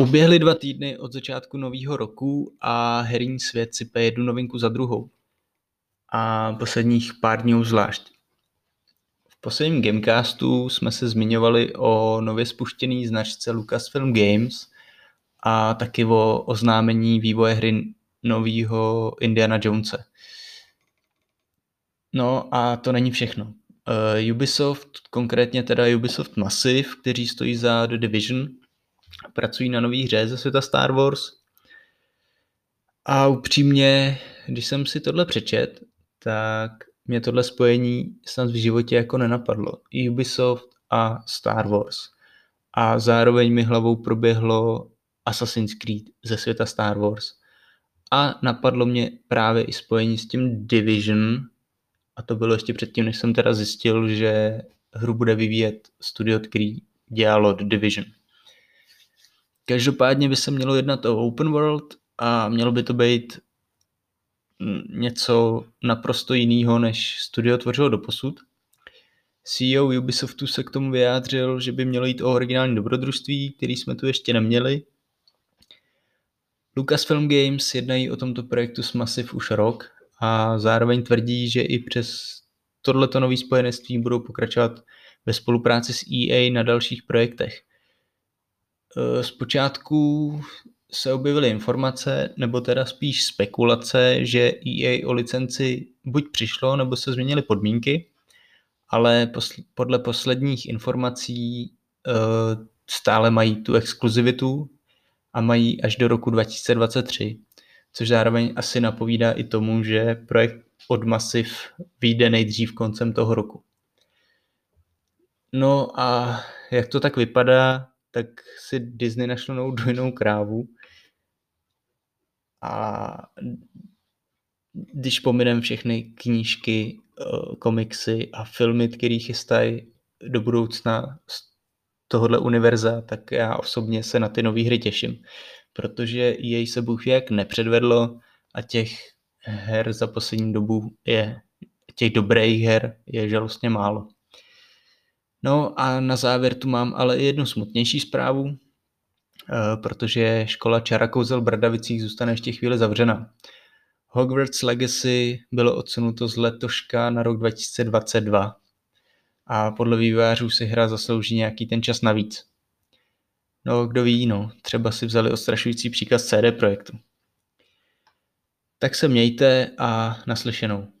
Uběhly dva týdny od začátku nového roku a herní svět sype jednu novinku za druhou. A posledních pár dní zvlášť. V posledním Gamecastu jsme se zmiňovali o nově spuštěný značce Lucasfilm Games a taky o oznámení vývoje hry nového Indiana Jonese. No a to není všechno. Uh, Ubisoft, konkrétně teda Ubisoft Massive, kteří stojí za The Division, pracují na nový hře ze světa Star Wars. A upřímně, když jsem si tohle přečet, tak mě tohle spojení snad v životě jako nenapadlo. Ubisoft a Star Wars. A zároveň mi hlavou proběhlo Assassin's Creed ze světa Star Wars. A napadlo mě právě i spojení s tím Division, a to bylo ještě předtím, než jsem teda zjistil, že hru bude vyvíjet studio, který dělalo The Division. Každopádně by se mělo jednat o open world a mělo by to být něco naprosto jiného, než studio tvořilo do posud. CEO Ubisoftu se k tomu vyjádřil, že by mělo jít o originální dobrodružství, který jsme tu ještě neměli. Lucasfilm Games jednají o tomto projektu s Massive už rok a zároveň tvrdí, že i přes tohleto nový spojenectví budou pokračovat ve spolupráci s EA na dalších projektech – zpočátku se objevily informace, nebo teda spíš spekulace, že EA o licenci buď přišlo, nebo se změnily podmínky, ale posl- podle posledních informací uh, stále mají tu exkluzivitu a mají až do roku 2023, což zároveň asi napovídá i tomu, že projekt od Massive vyjde nejdřív koncem toho roku. No a jak to tak vypadá, tak si Disney našlo novou dojnou krávu a když pominem všechny knížky, eh, komiksy a filmy, které chystají do budoucna z tohohle univerza, tak já osobně se na ty nové hry těším, protože jej se Bůh jak nepředvedlo a těch her za poslední dobu je, těch dobrých her je žalostně málo. No a na závěr tu mám ale i jednu smutnější zprávu, eh, protože škola Čara Kouzel Bradavicích zůstane ještě chvíli zavřena. Hogwarts Legacy bylo odsunuto z letoška na rok 2022 a podle vývojářů si hra zaslouží nějaký ten čas navíc. No, kdo ví, no, třeba si vzali ostrašující příkaz CD Projektu. Tak se mějte a naslyšenou.